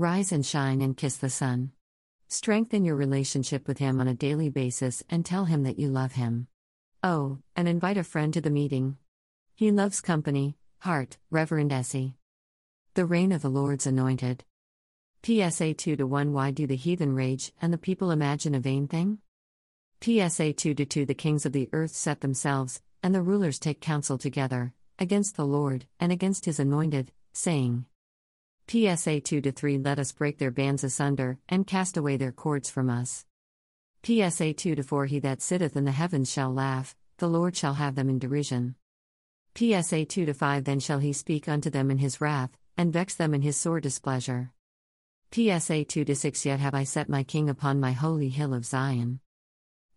Rise and shine and kiss the Son. Strengthen your relationship with him on a daily basis and tell him that you love him. Oh, and invite a friend to the meeting. He loves company. Heart, Reverend Essie. The reign of the Lord's anointed. PSA 2 to 1 Why do the heathen rage and the people imagine a vain thing? PSA 2 to 2 The kings of the earth set themselves, and the rulers take counsel together, against the Lord, and against his anointed, saying, PSA 2 to 3 Let us break their bands asunder, and cast away their cords from us. PSA 2 to 4 He that sitteth in the heavens shall laugh, the Lord shall have them in derision. PSA 2 to 5 Then shall he speak unto them in his wrath, and vex them in his sore displeasure. PSA 2 to 6 Yet have I set my king upon my holy hill of Zion.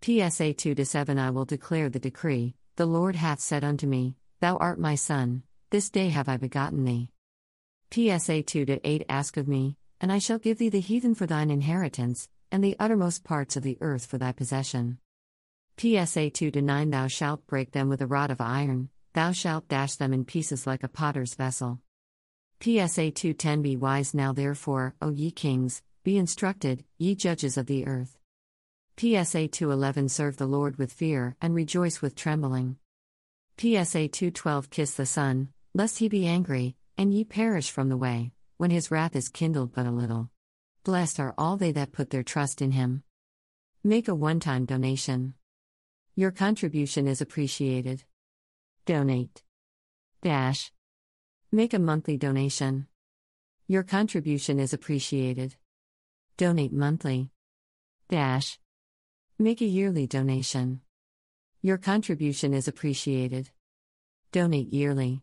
PSA 2 to 7 I will declare the decree, the Lord hath said unto me, Thou art my son, this day have I begotten thee. PSA 2 to 8 Ask of me, and I shall give thee the heathen for thine inheritance, and the uttermost parts of the earth for thy possession. PSA 2 to 9 Thou shalt break them with a rod of iron, thou shalt dash them in pieces like a potter's vessel. PSA 2:10 Be wise now therefore, O ye kings, be instructed, ye judges of the earth. PSA 2:11 Serve the Lord with fear and rejoice with trembling. PSA 2:12 Kiss the Son, lest he be angry, and ye perish from the way, when his wrath is kindled but a little. Blessed are all they that put their trust in him. Make a one time donation. Your contribution is appreciated. Donate. Dash. Make a monthly donation. Your contribution is appreciated. Donate monthly. Dash. Make a yearly donation. Your contribution is appreciated. Donate yearly.